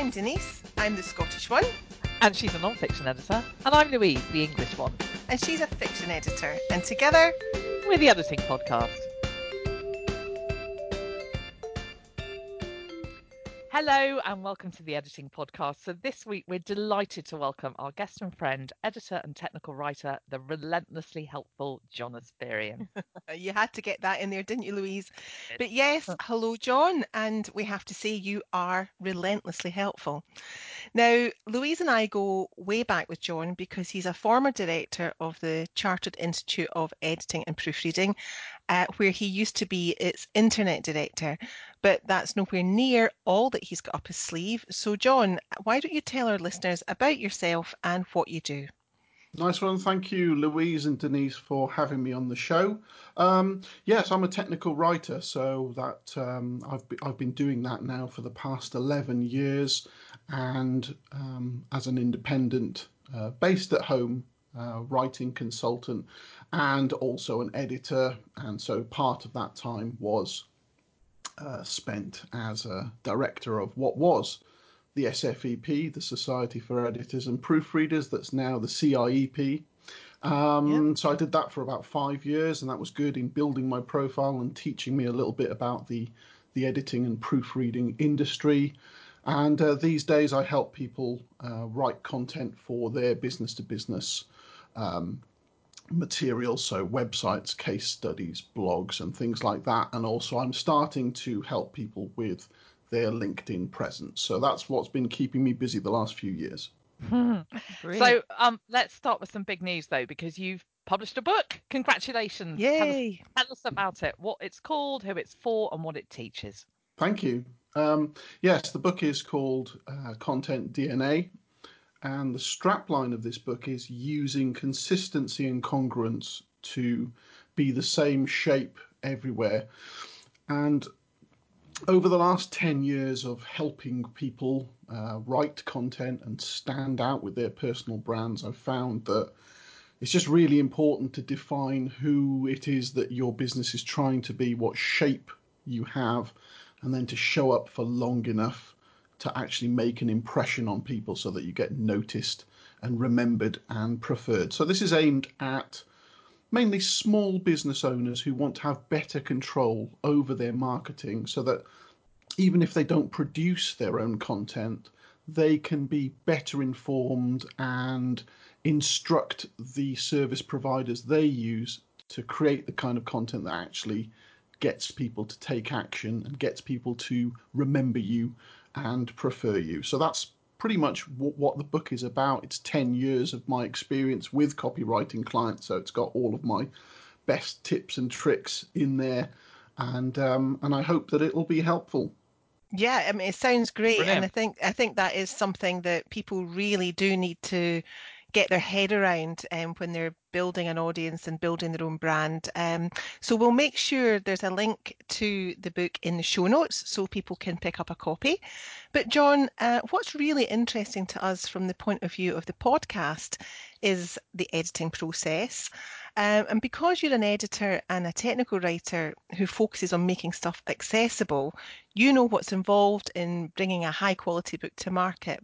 I'm Denise, I'm the Scottish one. And she's a non fiction editor. And I'm Louise, the English one. And she's a fiction editor. And together, we're the Editing Podcast. Hello and welcome to the Editing Podcast. So, this week we're delighted to welcome our guest and friend, editor and technical writer, the relentlessly helpful John Espirian. you had to get that in there, didn't you, Louise? But yes, hello, John. And we have to say you are relentlessly helpful. Now, Louise and I go way back with John because he's a former director of the Chartered Institute of Editing and Proofreading, uh, where he used to be its internet director but that's nowhere near all that he's got up his sleeve. So, John, why don't you tell our listeners about yourself and what you do? Nice one. Thank you, Louise and Denise, for having me on the show. Um, yes, I'm a technical writer, so that um, I've, be, I've been doing that now for the past 11 years, and um, as an independent, uh, based at home, uh, writing consultant, and also an editor. And so part of that time was uh, spent as a director of what was the SFEP, the Society for Editors and Proofreaders, that's now the CIEP. Um, yep. So I did that for about five years, and that was good in building my profile and teaching me a little bit about the the editing and proofreading industry. And uh, these days, I help people uh, write content for their business to business materials, so websites, case studies, blogs, and things like that. And also, I'm starting to help people with their LinkedIn presence. So that's what's been keeping me busy the last few years. so um, let's start with some big news though, because you've published a book. Congratulations! Yay! Tell us, tell us about it, what it's called, who it's for, and what it teaches. Thank you. Um, yes, the book is called uh, Content DNA, and the strapline of this book is using consistency and congruence to be the same shape everywhere. And over the last 10 years of helping people uh, write content and stand out with their personal brands, I've found that it's just really important to define who it is that your business is trying to be, what shape you have, and then to show up for long enough to actually make an impression on people so that you get noticed and remembered and preferred. So this is aimed at mainly small business owners who want to have better control over their marketing so that even if they don't produce their own content, they can be better informed and instruct the service providers they use to create the kind of content that actually gets people to take action and gets people to remember you and prefer you. So that's pretty much what, what the book is about. It's 10 years of my experience with copywriting clients, so it's got all of my best tips and tricks in there. And um, and I hope that it will be helpful. Yeah, I mean, it sounds great, Brilliant. and I think I think that is something that people really do need to get their head around um, when they're building an audience and building their own brand. Um, so we'll make sure there's a link to the book in the show notes so people can pick up a copy. But John, uh, what's really interesting to us from the point of view of the podcast is the editing process. Um, and because you're an editor and a technical writer who focuses on making stuff accessible, you know what's involved in bringing a high quality book to market.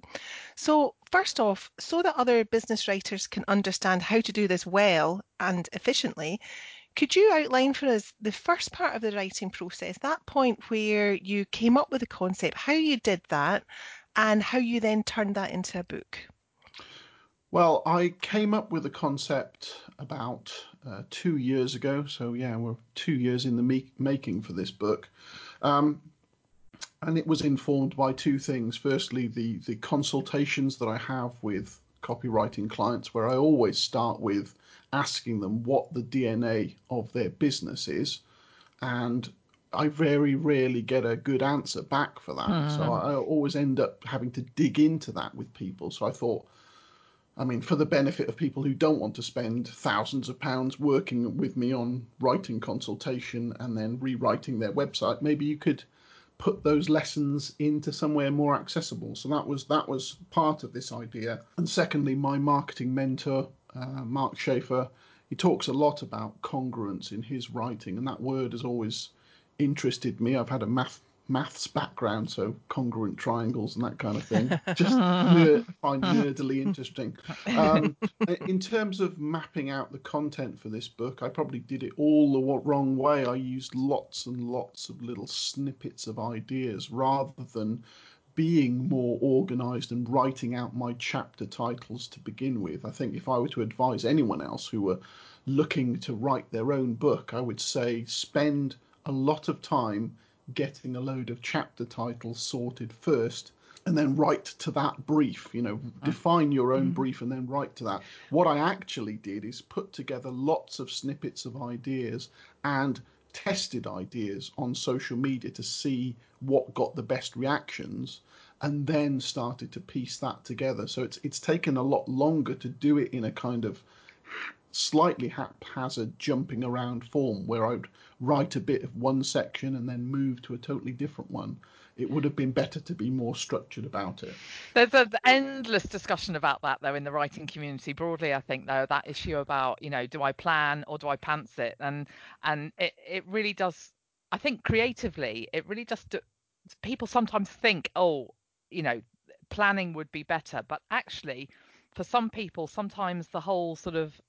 So, first off, so that other business writers can understand how to do this well and efficiently, could you outline for us the first part of the writing process, that point where you came up with the concept, how you did that, and how you then turned that into a book? Well, I came up with a concept about uh, two years ago. So, yeah, we're two years in the me- making for this book. Um, and it was informed by two things. Firstly, the, the consultations that I have with copywriting clients, where I always start with asking them what the DNA of their business is. And I very rarely get a good answer back for that. Mm. So hmm. I always end up having to dig into that with people. So I thought, I mean, for the benefit of people who don't want to spend thousands of pounds working with me on writing consultation and then rewriting their website, maybe you could put those lessons into somewhere more accessible. So that was that was part of this idea. And secondly, my marketing mentor, uh, Mark Schaefer, he talks a lot about congruence in his writing, and that word has always interested me. I've had a math maths background, so congruent triangles and that kind of thing. Just nerd, find nerdily interesting. Um, in terms of mapping out the content for this book, I probably did it all the wrong way. I used lots and lots of little snippets of ideas rather than being more organized and writing out my chapter titles to begin with. I think if I were to advise anyone else who were looking to write their own book, I would say spend a lot of time getting a load of chapter titles sorted first and then write to that brief you know define your own mm. brief and then write to that. What i actually did is put together lots of snippets of ideas and tested ideas on social media to see what got the best reactions and then started to piece that together. So it's it's taken a lot longer to do it in a kind of slightly haphazard jumping around form where I'd write a bit of one section and then move to a totally different one. It would have been better to be more structured about it. There's an endless discussion about that, though, in the writing community broadly. I think, though, that issue about you know, do I plan or do I pants it, and and it it really does. I think creatively, it really just people sometimes think, oh, you know, planning would be better, but actually, for some people, sometimes the whole sort of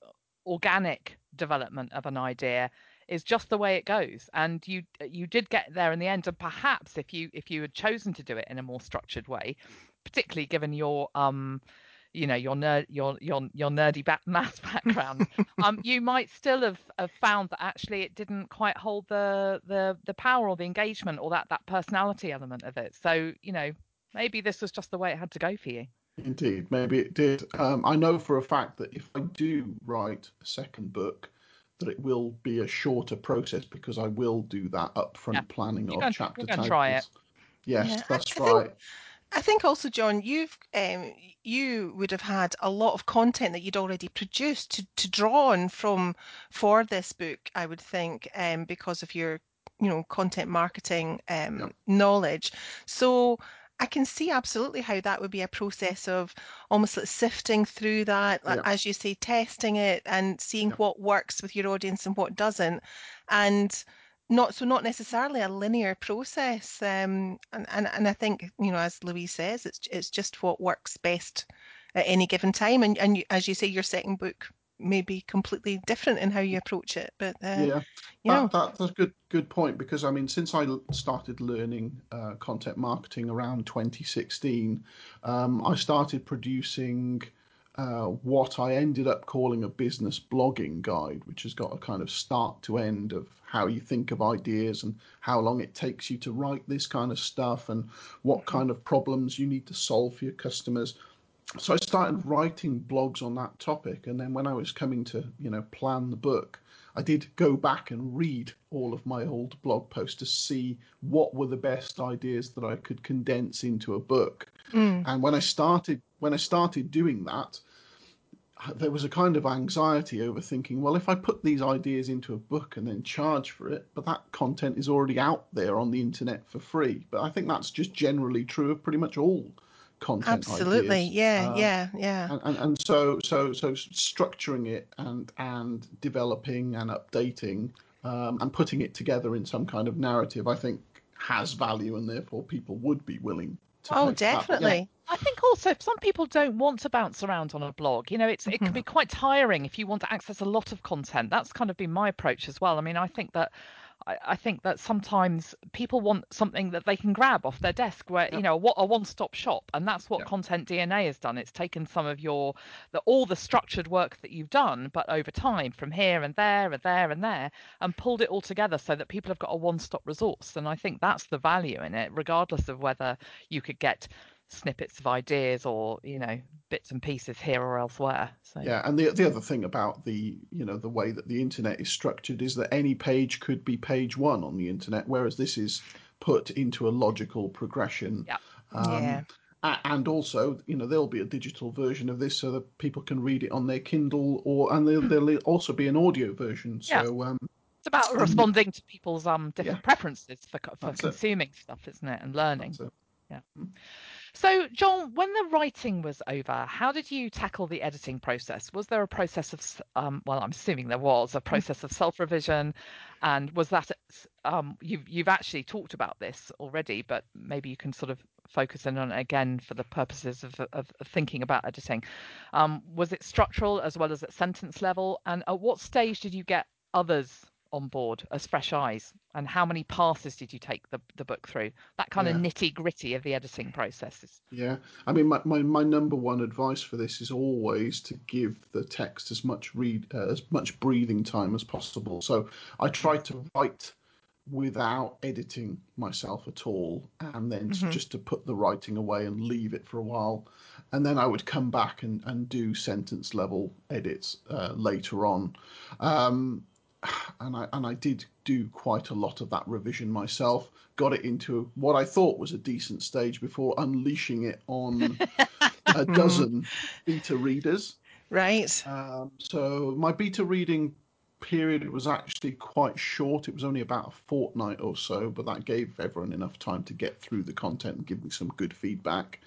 organic development of an idea is just the way it goes. And you you did get there in the end. And perhaps if you if you had chosen to do it in a more structured way particularly given your um you know your nerd your your your nerdy back, math background um you might still have, have found that actually it didn't quite hold the the the power or the engagement or that that personality element of it. So you know maybe this was just the way it had to go for you Indeed, maybe it did. Um, I know for a fact that if I do write a second book, that it will be a shorter process because I will do that upfront yeah. planning of chapter titles. Try it. Yes, yeah, that's I, I right. Think, I think also, John, you've um, you would have had a lot of content that you'd already produced to, to draw on from for this book. I would think um, because of your you know content marketing um, yeah. knowledge. So I can see absolutely how that would be a process of almost like sifting through that, yeah. as you say, testing it and seeing yeah. what works with your audience and what doesn't, and not so not necessarily a linear process. Um, and, and and I think you know, as Louise says, it's it's just what works best at any given time. And and you, as you say, your second book may be completely different in how you approach it. But uh, yeah, you know. that, that's a good good point because I mean, since I started learning uh, content marketing around 2016, um, I started producing. Uh, what I ended up calling a business blogging guide, which has got a kind of start to end of how you think of ideas and how long it takes you to write this kind of stuff and what mm-hmm. kind of problems you need to solve for your customers so I started writing blogs on that topic, and then when I was coming to you know plan the book, I did go back and read all of my old blog posts to see what were the best ideas that I could condense into a book. Mm. And when I started when I started doing that, there was a kind of anxiety over thinking, well, if I put these ideas into a book and then charge for it, but that content is already out there on the internet for free. But I think that's just generally true of pretty much all content absolutely ideas. yeah um, yeah yeah and, and, and, so so so structuring it and and developing and updating um, and putting it together in some kind of narrative i think has value and therefore people would be willing to oh definitely yeah. I think also some people don't want to bounce around on a blog. You know, it's it can be mm-hmm. quite tiring if you want to access a lot of content. That's kind of been my approach as well. I mean, I think that I, think that sometimes people want something that they can grab off their desk, where you know what a one-stop shop, and that's what Content DNA has done. It's taken some of your the, all the structured work that you've done, but over time from here and there and there and there, and pulled it all together so that people have got a one-stop resource. And I think that's the value in it, regardless of whether you could get snippets of ideas or you know bits and pieces here or elsewhere so yeah and the the other thing about the you know the way that the internet is structured is that any page could be page one on the internet whereas this is put into a logical progression yeah um, yeah and also you know there'll be a digital version of this so that people can read it on their kindle or and there'll, there'll also be an audio version so yeah. um it's about responding to people's um different yeah. preferences for, for consuming it. stuff isn't it and learning yeah mm. So, John, when the writing was over, how did you tackle the editing process? Was there a process of, um, well, I'm assuming there was a process of self-revision, and was that um, you've you've actually talked about this already, but maybe you can sort of focus in on it again for the purposes of, of, of thinking about editing. Um, was it structural as well as at sentence level, and at what stage did you get others on board as fresh eyes? And how many passes did you take the, the book through? That kind yeah. of nitty gritty of the editing processes. Yeah. I mean my, my, my, number one advice for this is always to give the text as much read uh, as much breathing time as possible. So i try to write without editing myself at all and then mm-hmm. just to put the writing away and leave it for a while. And then i would come back and, and do sentence level edits uh, later on. Um, and I and I did do quite a lot of that revision myself. Got it into what I thought was a decent stage before unleashing it on a dozen beta readers. Right. Um, so my beta reading period was actually quite short. It was only about a fortnight or so, but that gave everyone enough time to get through the content and give me some good feedback.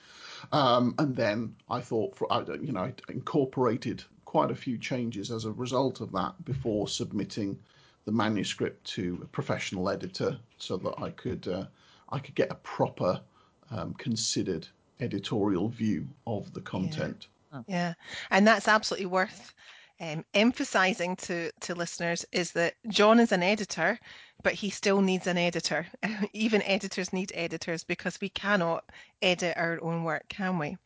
Um, and then I thought, for you know, I incorporated quite a few changes as a result of that before submitting the manuscript to a professional editor so that I could uh, I could get a proper um, considered editorial view of the content. Yeah, yeah. and that's absolutely worth um, emphasizing to, to listeners is that John is an editor, but he still needs an editor. Even editors need editors because we cannot edit our own work, can we?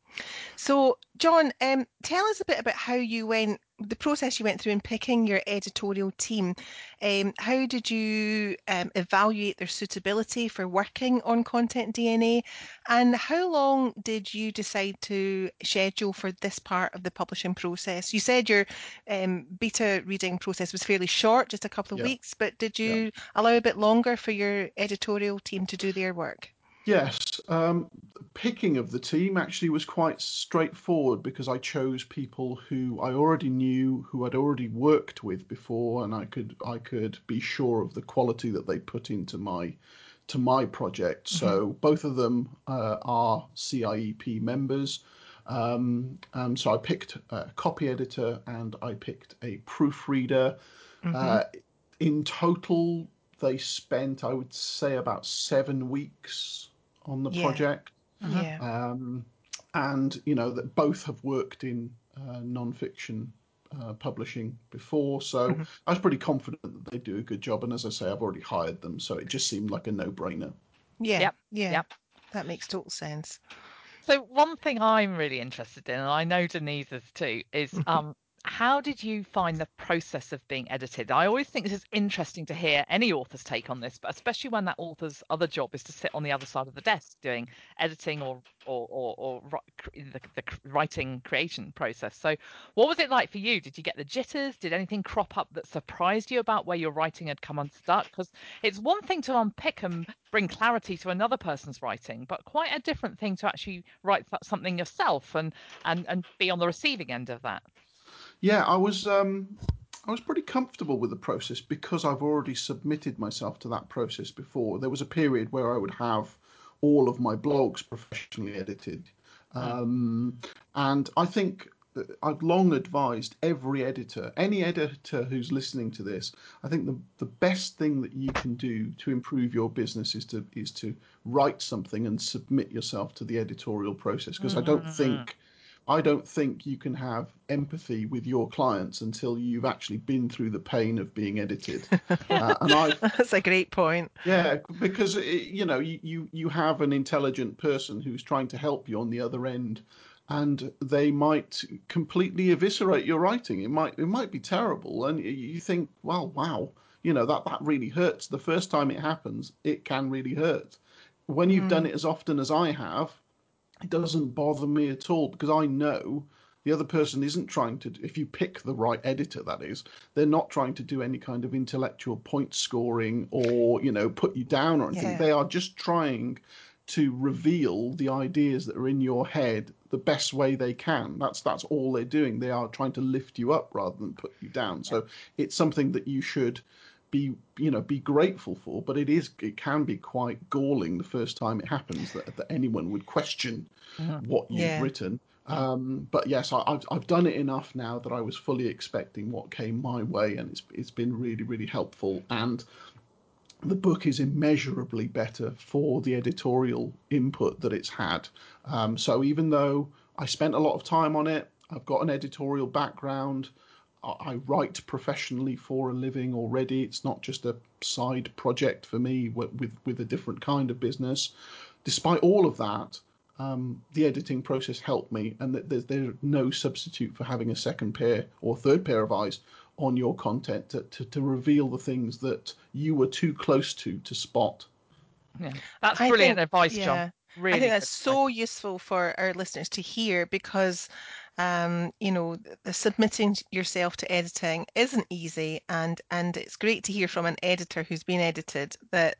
So, John, um, tell us a bit about how you went, the process you went through in picking your editorial team. Um, how did you um, evaluate their suitability for working on Content DNA? And how long did you decide to schedule for this part of the publishing process? You said your um, beta reading process was fairly short, just a couple of yeah. weeks, but did you yeah. allow a bit longer for your editorial team to do their work? Yes, um, picking of the team actually was quite straightforward because I chose people who I already knew, who I'd already worked with before, and I could I could be sure of the quality that they put into my to my project. Mm-hmm. So both of them uh, are CIEP members. Um, um, so I picked a copy editor and I picked a proofreader. Mm-hmm. Uh, in total, they spent, I would say, about seven weeks on the yeah. project. Uh-huh. Yeah. Um, and you know that both have worked in uh, non-fiction uh, publishing before, so mm-hmm. I was pretty confident that they do a good job. And as I say, I've already hired them, so it just seemed like a no-brainer. Yeah, yep. yeah, yep. that makes total sense. So one thing I'm really interested in, and I know Denise is too, is um, how did you find the process of being edited? I always think this is interesting to hear any author's take on this, but especially when that author's other job is to sit on the other side of the desk doing editing or or or, or the, the writing creation process. So, what was it like for you? Did you get the jitters? Did anything crop up that surprised you about where your writing had come unstuck? Because it's one thing to unpick and bring clarity to another person's writing, but quite a different thing to actually write something yourself and and and be on the receiving end of that. Yeah, I was um, I was pretty comfortable with the process because I've already submitted myself to that process before. There was a period where I would have all of my blogs professionally edited, um, and I think I've long advised every editor, any editor who's listening to this, I think the, the best thing that you can do to improve your business is to is to write something and submit yourself to the editorial process because mm-hmm. I don't mm-hmm. think I don't think you can have empathy with your clients until you've actually been through the pain of being edited. uh, and I that's a great point. Yeah, because it, you know you, you you have an intelligent person who's trying to help you on the other end, and they might completely eviscerate your writing. It might it might be terrible, and you think, well, wow, you know that that really hurts. The first time it happens, it can really hurt. When you've mm. done it as often as I have, it doesn't bother me at all because I know the other person isn't trying to if you pick the right editor that is they're not trying to do any kind of intellectual point scoring or you know put you down or anything. Yeah. they are just trying to reveal the ideas that are in your head the best way they can. That's that's all they're doing. They are trying to lift you up rather than put you down. So it's something that you should be you know be grateful for but it is it can be quite galling the first time it happens that, that anyone would question mm-hmm. what you've yeah. written. Um, but yes, I, have I've done it enough now that I was fully expecting what came my way, and it's it's been really really helpful. And the book is immeasurably better for the editorial input that it's had. Um, so even though I spent a lot of time on it, I've got an editorial background. I write professionally for a living already. It's not just a side project for me with with, with a different kind of business. Despite all of that, um, the editing process helped me, and that there's, there's no substitute for having a second pair or third pair of eyes on your content to, to, to reveal the things that you were too close to to spot. Yeah, that's brilliant think, advice, yeah. John. Really I think that's so useful for our listeners to hear because um, you know, submitting yourself to editing isn't easy, and and it's great to hear from an editor who's been edited that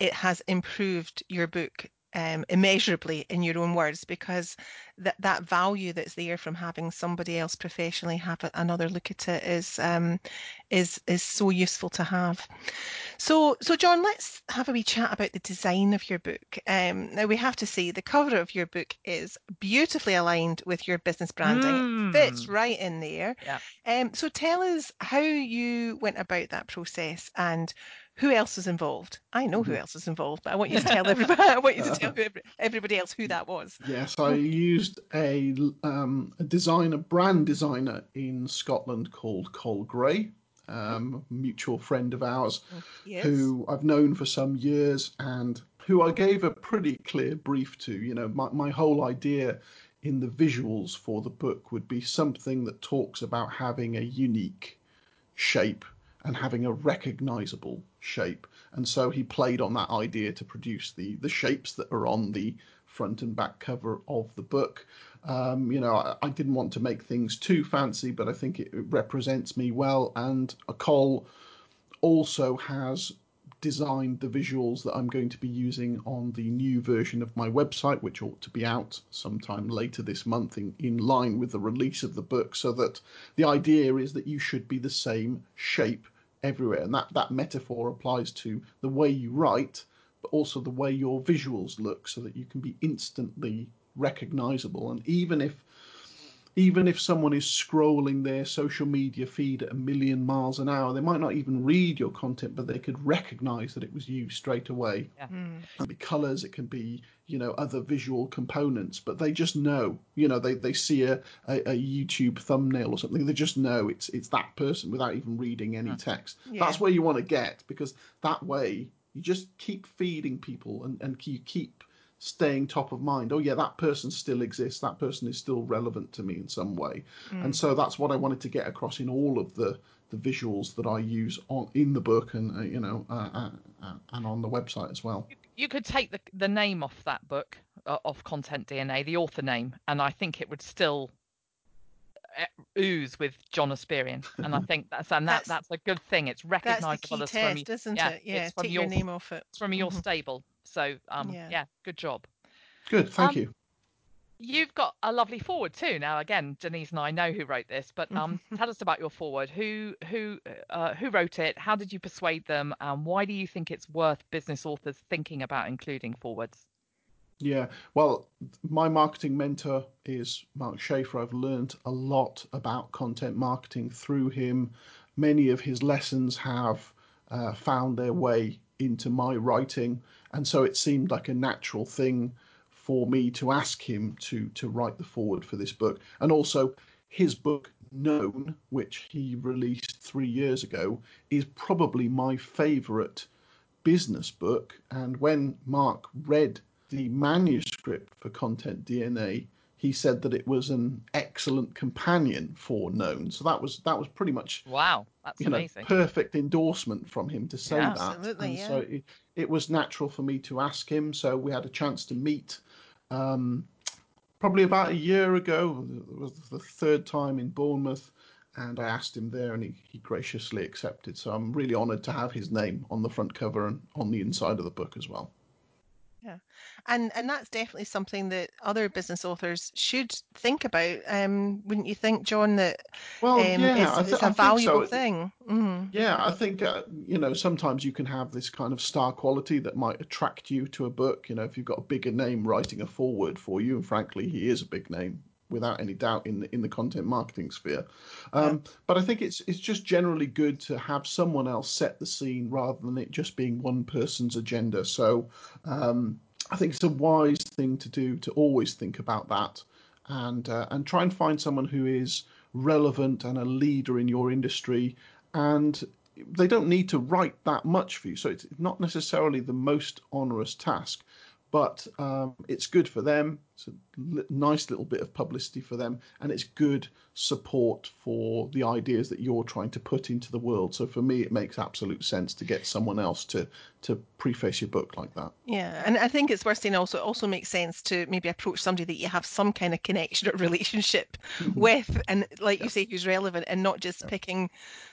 it has improved your book um, immeasurably in your own words because that that value that's there from having somebody else professionally have another look at it is um, is is so useful to have. So so John, let's have a wee chat about the design of your book. Um, now we have to say the cover of your book is beautifully aligned with your business branding. Mm. It fits mm. right in there. Yeah. Um, so tell us how you went about that process and who else is involved? I know who mm-hmm. else is involved, but I want you to tell everybody. I want you to tell everybody else who that was. Yes, I used a, um, a designer, brand designer in Scotland called Col Gray, um, mutual friend of ours, oh, yes. who I've known for some years, and who I gave a pretty clear brief to. You know, my, my whole idea in the visuals for the book would be something that talks about having a unique shape and having a recognizable shape. And so he played on that idea to produce the the shapes that are on the front and back cover of the book. Um, you know, I, I, didn't want to make things too fancy, but I think it represents me well. And a Col also has designed the visuals that I'm going to be using on the new version of my website, which ought to be out sometime later this month in, in line with the release of the book. So that the idea is that you should be the same shape everywhere. And that, that metaphor applies to the way you write, but also the way your visuals look so that you can be instantly recognizable. And even if even if someone is scrolling their social media feed at a million miles an hour, they might not even read your content, but they could recognize that it was you straight away. Yeah. Mm. It can be colors, it can be, you know, other visual components, but they just know, you know, they, they see a, a, a YouTube thumbnail or something, they just know it's it's that person without even reading any text. Yeah. That's where you want to get because that way you just keep feeding people and, and you keep staying top of mind. Oh yeah, that person still exists. That person is still relevant to me in some way. Mm. And so that's what I wanted to get across in all of the the visuals that I use on in the book and uh, you know uh, uh, uh and on the website as well. You could take the the name off that book uh, off Content DNA, the author name, and I think it would still uh, ooze with John Espirian, and I think that's and that, that's, that's a good thing. It's recognisable that's the key test, from, isn't yeah, it? Yeah, take your, your, name off it. It's from your mm-hmm. stable, so um, yeah. yeah. good job. Good, thank um, you. You've got a lovely foreword too. Now, again, Denise and I know who wrote this, but um, tell us about your foreword. Who who uh, who wrote it? How did you persuade them? And why do you think it's worth business authors thinking about including forewords? Yeah, well, my marketing mentor is Mark Schaefer. I've learned a lot about content marketing through him. Many of his lessons have uh, found their way into my writing, and so it seemed like a natural thing for me to ask him to to write the foreword for this book, and also his book known which he released three years ago is probably my favorite business book. And when mark read the manuscript for content dna he said that it was an excellent companion for known so that was that was pretty much wow that's amazing know, perfect endorsement from him to say yeah, that absolutely, and yeah. so it, it was natural for me to ask him so we had a chance to meet um, probably about a year ago it was the third time in bournemouth and I asked him there, and he, he graciously accepted. So I'm really honoured to have his name on the front cover and on the inside of the book as well. Yeah, and and that's definitely something that other business authors should think about. Um, wouldn't you think, John? That well, um, yeah, it's, it's a valuable so. thing. Mm-hmm. Yeah, I think uh, you know sometimes you can have this kind of star quality that might attract you to a book. You know, if you've got a bigger name writing a foreword for you, and frankly, he is a big name without any doubt in the, in the content marketing sphere. Um, yeah. But I think it's it's just generally good to have someone else set the scene rather than it just being one person's agenda. So um, I think it's a wise thing to do to always think about that and uh, and try and find someone who is relevant and a leader in your industry and they don't need to write that much for you so it's not necessarily the most onerous task but um, it's good for them. It's a nice little bit of publicity for them, and it's good support for the ideas that you're trying to put into the world. So for me, it makes absolute sense to get someone else to to preface your book like that. Yeah, and I think it's worth saying also it also makes sense to maybe approach somebody that you have some kind of connection or relationship with, and like you say, who's relevant, and not just picking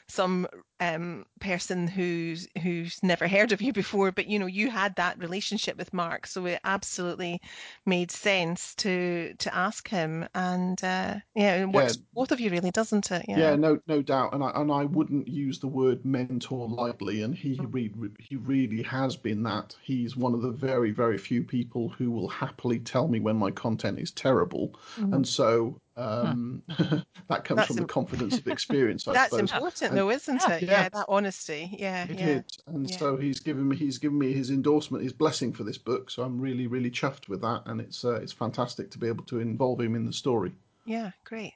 some um, person who's who's never heard of you before, but you know you had that relationship with Mark, so it absolutely made sense to to ask him, and uh, yeah, it works yeah. both of you really, doesn't it? Yeah. yeah, no, no doubt, and I and I wouldn't use the word mentor lightly, and he mm. re- he really has been that. He's one of the very very few people who will happily tell me when my content is terrible, mm. and so um, huh. that comes that's from the confidence of experience. I that's suppose. important, and, though, isn't it? Yeah. yeah. that honesty. Yeah, it yeah. is. And yeah. so he's given me he's given me his endorsement, his blessing for this book. So I'm really really chuffed with that, and it's uh, it's fantastic to be able to involve him in the story. Yeah, great.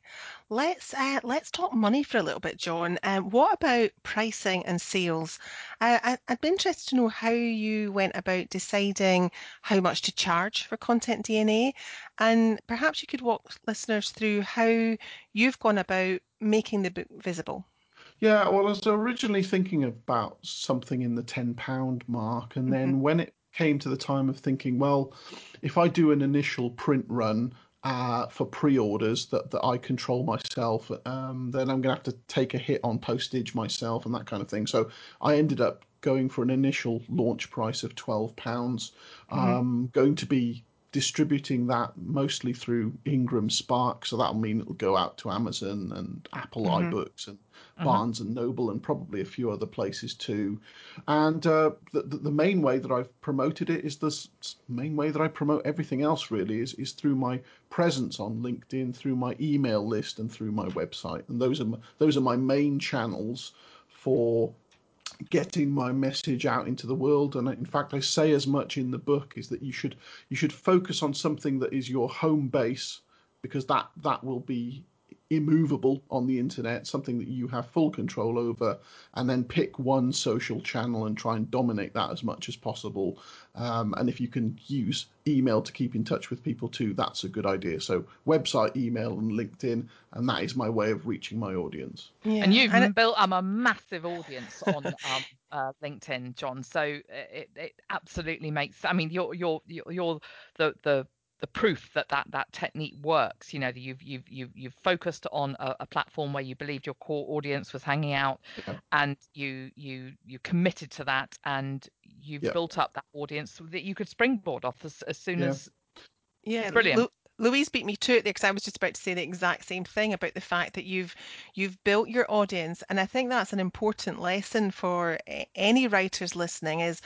Let's uh, let's talk money for a little bit, John. Um, what about pricing and sales? Uh, I, I'd be interested to know how you went about deciding how much to charge for Content DNA, and perhaps you could walk listeners through how you've gone about making the book visible. Yeah, well, I was originally thinking about something in the ten pound mark, and then mm-hmm. when it came to the time of thinking, well, if I do an initial print run uh, for pre-orders that, that I control myself, um, then I'm going to have to take a hit on postage myself and that kind of thing. So I ended up going for an initial launch price of twelve pounds. Mm-hmm. Um, going to be distributing that mostly through Ingram Spark, so that'll mean it'll go out to Amazon and Apple mm-hmm. iBooks and. Barnes and Noble and probably a few other places too. And uh, the, the main way that I've promoted it is the main way that I promote everything else really is, is through my presence on LinkedIn, through my email list, and through my website. And those are my, those are my main channels for getting my message out into the world and in fact I say as much in the book is that you should you should focus on something that is your home base because that that will be immovable on the internet, something that you have full control over, and then pick one social channel and try and dominate that as much as possible. Um, and if you can use email to keep in touch with people too, that's a good idea. So, website, email, and LinkedIn, and that is my way of reaching my audience. Yeah. And you've and built um, a massive audience on um, uh, LinkedIn, John. So it, it absolutely makes. I mean, you're you're you're the the the proof that that that technique works. You know, you've you've you've you've focused on a, a platform where you believed your core audience was hanging out, yeah. and you you you committed to that, and you've yeah. built up that audience that you could springboard off as, as soon yeah. as. Yeah, brilliant. Lu- Louise beat me to it because I was just about to say the exact same thing about the fact that you've you've built your audience, and I think that's an important lesson for any writers listening. Is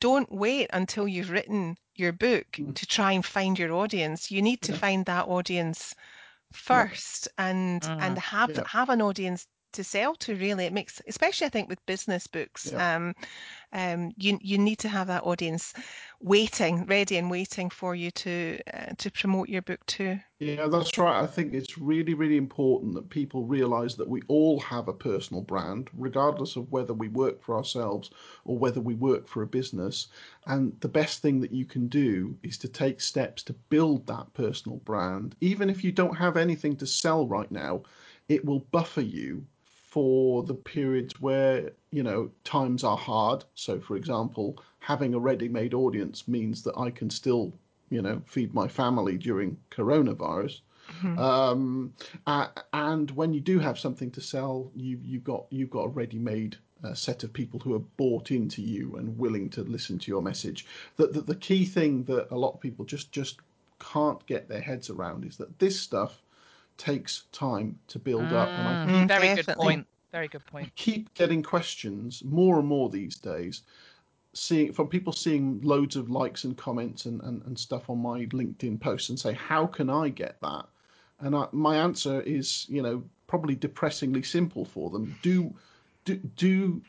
don't wait until you've written your book mm. to try and find your audience. You need to yeah. find that audience first yeah. and uh, and have yeah. have an audience to sell to really it makes especially i think with business books yeah. um, um, you you need to have that audience waiting ready and waiting for you to uh, to promote your book too. Yeah that's right. I think it's really really important that people realize that we all have a personal brand regardless of whether we work for ourselves or whether we work for a business. And the best thing that you can do is to take steps to build that personal brand. Even if you don't have anything to sell right now it will buffer you for the periods where you know times are hard. So, for example, having a ready-made audience means that I can still you know feed my family during coronavirus. Mm-hmm. Um, uh, and when you do have something to sell, you you've got you've got a ready-made a set of people who are bought into you and willing to listen to your message. That the, the key thing that a lot of people just just can't get their heads around is that this stuff takes time to build up. And I mm, very good point. Very good point. I keep getting questions more and more these days, seeing from people seeing loads of likes and comments and, and, and stuff on my LinkedIn posts and say, how can I get that? And I, my answer is, you know, probably depressingly simple for them. Do do do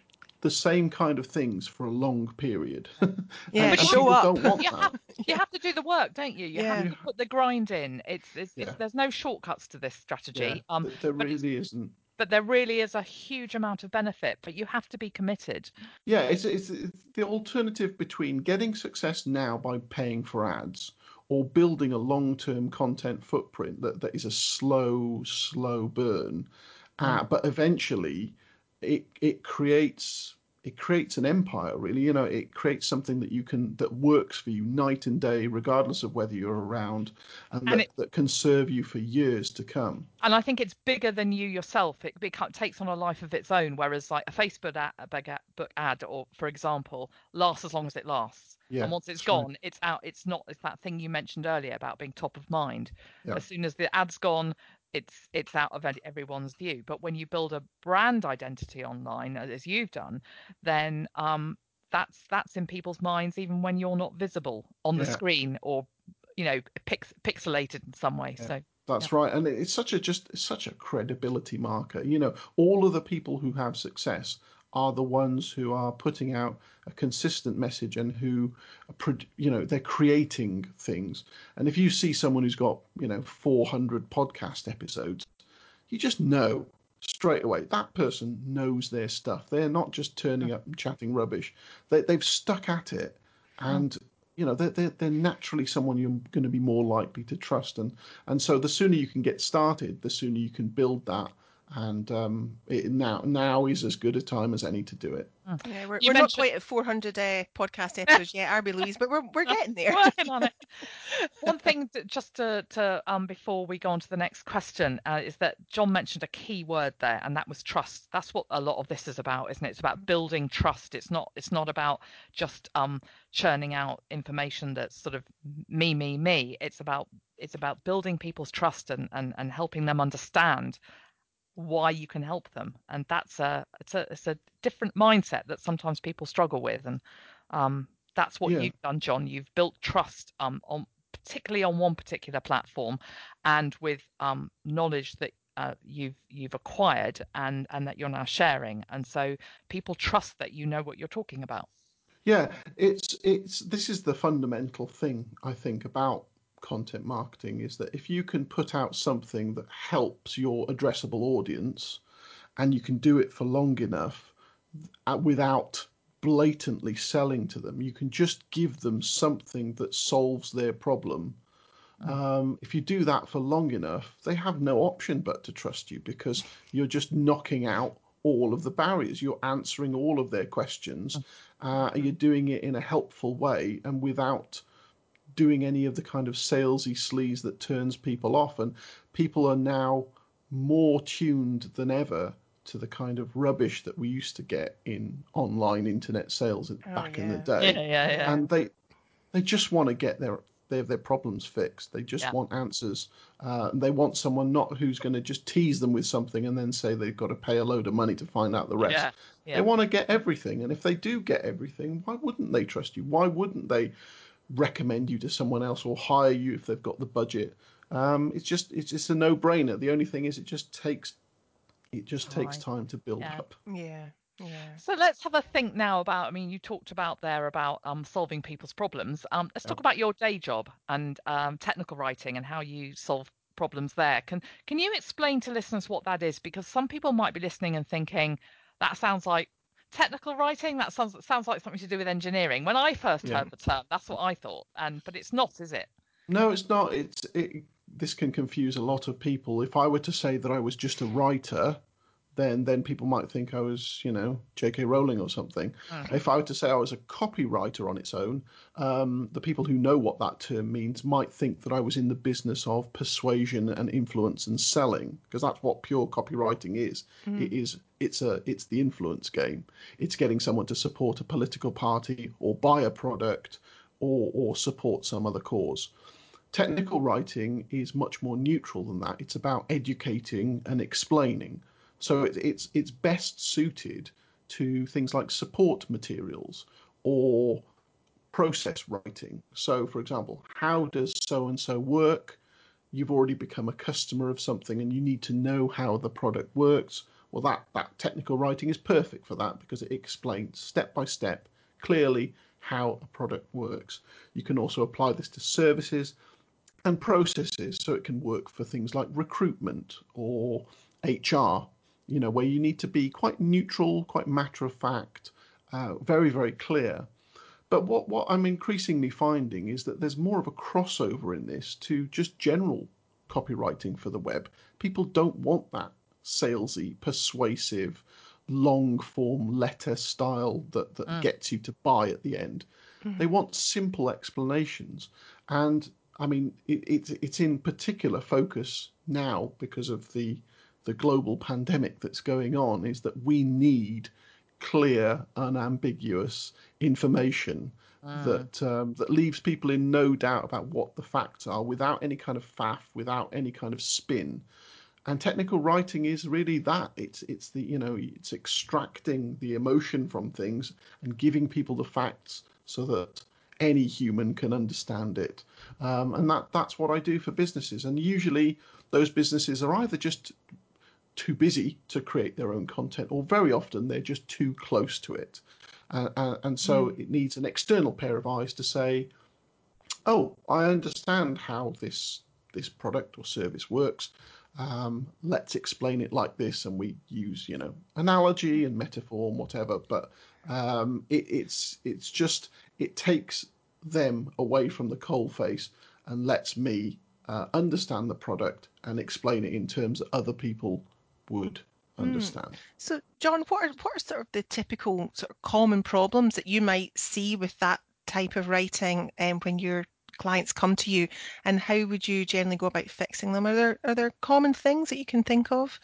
the same kind of things for a long period. yeah, show up. you, have, you, have, to do the work, don't you? You yeah. have to put the grind in. It's, it's, yeah. it's there's no shortcuts to this strategy. Yeah, um, there really isn't. But there really is a huge amount of benefit, but you have to be committed. Yeah, it's, it's, it's the alternative between getting success now by paying for ads or building a long-term content footprint that, that is a slow, slow burn. Uh, mm. but eventually, it it creates it creates an empire really. You know it creates something that you can that works for you night and day regardless of whether you're around and, and that, it, that, can serve you for years to come. And i think it's bigger than you yourself. It, it takes on a life of its own whereas like a facebook ad, book ad or for example lasts as long as it lasts. Yeah, and once it's gone right. it's out it's not it's that thing you mentioned earlier about being top of mind. Yeah. as soon as the ad's gone it's it's out of everyone's view. But when you build a brand identity online, as you've done, then um, that's that's in people's minds even when you're not visible on the yeah. screen or you know pix- pixelated in some way. Yeah. So that's yeah. right, and it's such a just it's such a credibility marker. You know, all of the people who have success are the ones who are putting out a consistent message and who, you know, they're creating things. And if you see someone who's got, you know, 400 podcast episodes, you just know straight away that person knows their stuff. They're not just turning up and chatting rubbish. They, they've stuck at it, and you know they're, they're, they're naturally someone you're going to be more likely to trust. And and so the sooner you can get started, the sooner you can build that and um, it, now now is as good a time as any to do it. Hmm. Yeah, we're, we're not quite at 400 uh, podcast episodes yet, are we, Louise? But we're we're getting there. Working on it. One thing, to, just to, to um before we go on to the next question, uh, is that John mentioned a key word there, and that was trust. That's what a lot of this is about, isn't it? It's about building trust. It's not it's not about just um churning out information that's sort of me me me. It's about it's about building people's trust and, and, and helping them understand why you can help them and that's a it's a it's a different mindset that sometimes people struggle with and um, that's what yeah. you've done john you've built trust um, on particularly on one particular platform and with um, knowledge that uh, you've you've acquired and and that you're now sharing and so people trust that you know what you're talking about yeah it's it's this is the fundamental thing i think about content marketing is that if you can put out something that helps your addressable audience and you can do it for long enough uh, without blatantly selling to them, you can just give them something that solves their problem. Mm. Um, if you do that for long enough, they have no option but to trust you because you're just knocking out all of the barriers. You're answering all of their questions. Mm. Uh, you're doing it in a helpful way and without doing any of the kind of salesy sleaze that turns people off. And people are now more tuned than ever to the kind of rubbish that we used to get in online internet sales oh, back yeah. in the day. Yeah, yeah, yeah. And they they just want to get their their their problems fixed. They just yeah. want answers. Uh, they want someone not who's going to just tease them with something and then say they've got to pay a load of money to find out the rest. Yeah, yeah. They want to get everything, and if they do get everything, why wouldn't they trust you? Why wouldn't they recommend you to someone else or hire you if they've got the budget. Um, it's just it's just a no brainer. The only thing is it just takes it just time. takes time to build yeah. up. Yeah. Yeah. So let's have a think now about. I mean, you talked about there about um, solving people's problems. Um, let's talk about your day job and um, technical writing and how you solve problems there. Can Can you explain to listeners what that is? Because some people might be listening and thinking that sounds like technical writing that sounds sounds like something to do with engineering. When i first yeah. heard the term that's what i thought and but it's not is it? No it's not. It's it, this can confuse a lot of people. If i were to say that i was just a writer then then people might think I was, you know, J.K. Rowling or something. Mm. If I were to say I was a copywriter on its own, um, the people who know what that term means might think that I was in the business of persuasion and influence and selling, because that's what pure copywriting is. Mm. It is it's a it's the influence game. It's getting someone to support a political party or buy a product or or support some other cause. Technical writing is much more neutral than that. It's about educating and explaining. So it, it's it's best suited to things like support materials or process writing. So, for example, how does so and so work? You've already become a customer of something and you need to know how the product works. Well, that, that technical writing is perfect for that because it explains step by step clearly how a product works. You can also apply this to services and processes so it can work for things like recruitment or HR you know, where you need to be quite neutral, quite matter of fact, uh, very, very clear. But what, what I'm increasingly finding is that there's more of a crossover in this to just general copywriting for the web. People don't want that salesy, persuasive, long form letter style that, that mm. gets you to buy at the end. Mm. They want simple explanations. And I mean, it, it, it's in particular focus now because of the the global pandemic that's going on is that we need clear, unambiguous information mm. that um, that leaves people in no doubt about what the facts are, without any kind of faff, without any kind of spin. And technical writing is really that. It's it's the you know it's extracting the emotion from things and giving people the facts so that any human can understand it. Um, and that that's what I do for businesses. And usually those businesses are either just too busy to create their own content, or very often they're just too close to it. Uh, uh, and so mm. it needs an external pair of eyes to say, "Oh, I understand how this this product or service works. Um, let's explain it like this." And we use, you know, analogy and metaphor and whatever. But um, it, it's it's just it takes them away from the coal face and lets me uh, understand the product and explain it in terms that other people would hmm. understand. So, John, what are what are sort of the typical sort of common problems that you might see with that type of writing um, when your clients come to you, and how would you generally go about fixing them? Are there are there common things that you can think of?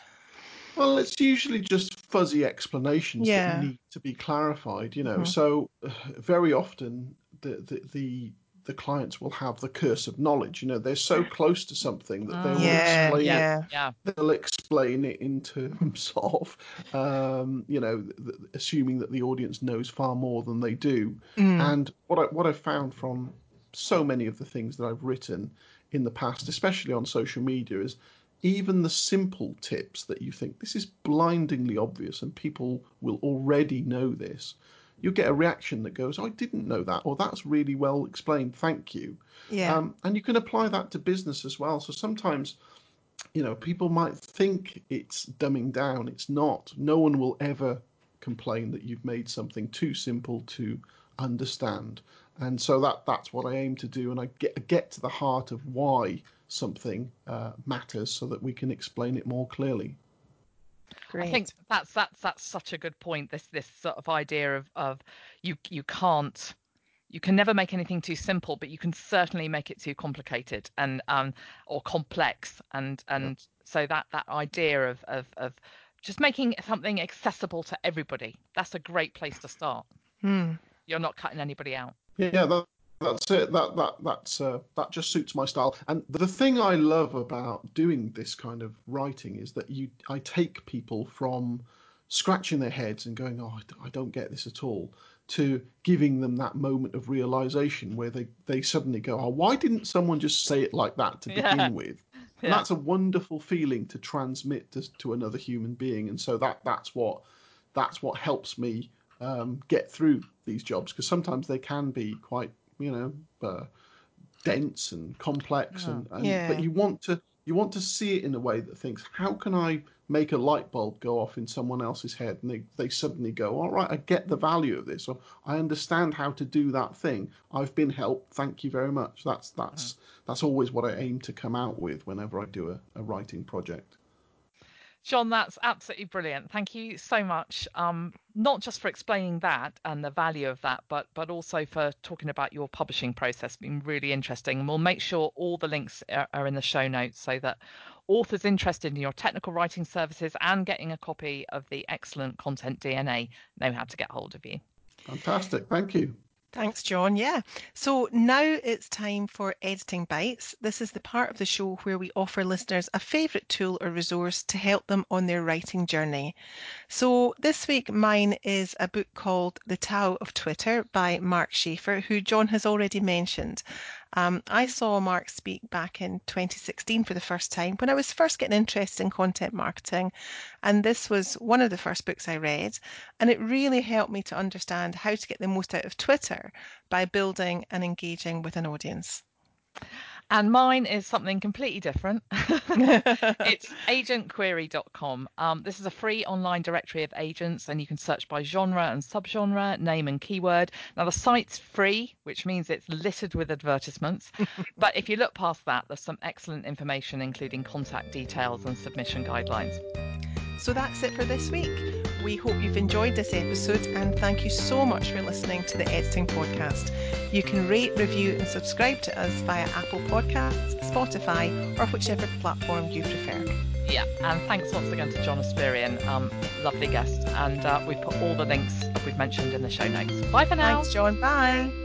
Well, it's usually just fuzzy explanations yeah. that need to be clarified. You know, mm-hmm. so uh, very often the, the the the clients will have the curse of knowledge. You know, they're so close to something that they will yeah, explain yeah, it. Yeah. They'll explain it in terms of, um, you know, th- assuming that the audience knows far more than they do. Mm. And what I what I've found from so many of the things that I've written in the past, especially on social media, is even the simple tips that you think this is blindingly obvious and people will already know this you'll get a reaction that goes, I didn't know that, or that's really well explained, thank you. Yeah. Um, and you can apply that to business as well. So sometimes, you know, people might think it's dumbing down. It's not. No one will ever complain that you've made something too simple to understand. And so that that's what I aim to do, and I get get to the heart of why something uh, matters, so that we can explain it more clearly. Great. I think that's that's that's such a good point. This this sort of idea of of you you can't you can never make anything too simple, but you can certainly make it too complicated and um or complex and and yeah. so that that idea of of of just making something accessible to everybody that's a great place to start. Hmm. You're not cutting anybody out. Yeah, that, that's it. That that that's uh, that just suits my style. And the thing I love about doing this kind of writing is that you I take people from scratching their heads and going, "Oh, I don't get this at all," to giving them that moment of realization where they they suddenly go, "Oh, why didn't someone just say it like that to begin yeah. with?" And yeah. that's a wonderful feeling to transmit to, to another human being. And so that that's what that's what helps me um, get through these jobs because sometimes they can be quite you know, uh, dense and complex, and, and yeah. but you want to you want to see it in a way that thinks, how can I make a light bulb go off in someone else's head, and they they suddenly go, all right, I get the value of this, or I understand how to do that thing. I've been helped. Thank you very much. That's that's that's always what I aim to come out with whenever I do a, a writing project. John, that's absolutely brilliant. Thank you so much. Um, not just for explaining that and the value of that, but but also for talking about your publishing process. Been really interesting, and we'll make sure all the links are, are in the show notes so that authors interested in your technical writing services and getting a copy of the excellent content DNA know how to get hold of you. Fantastic. Thank you. Thanks, John. Yeah. So now it's time for Editing Bites. This is the part of the show where we offer listeners a favourite tool or resource to help them on their writing journey. So this week, mine is a book called The Tao of Twitter by Mark Schaefer, who John has already mentioned. Um, I saw Mark speak back in 2016 for the first time when I was first getting interested in content marketing. And this was one of the first books I read. And it really helped me to understand how to get the most out of Twitter by building and engaging with an audience. And mine is something completely different. it's agentquery.com. Um, this is a free online directory of agents, and you can search by genre and subgenre, name and keyword. Now, the site's free, which means it's littered with advertisements. but if you look past that, there's some excellent information, including contact details and submission guidelines. So that's it for this week. We hope you've enjoyed this episode and thank you so much for listening to the Editing Podcast. You can rate, review, and subscribe to us via Apple Podcasts, Spotify, or whichever platform you prefer. Yeah, and thanks once again to John Espirian, um, lovely guest. And uh, we've put all the links we've mentioned in the show notes. Bye for now. Thanks, John. Bye.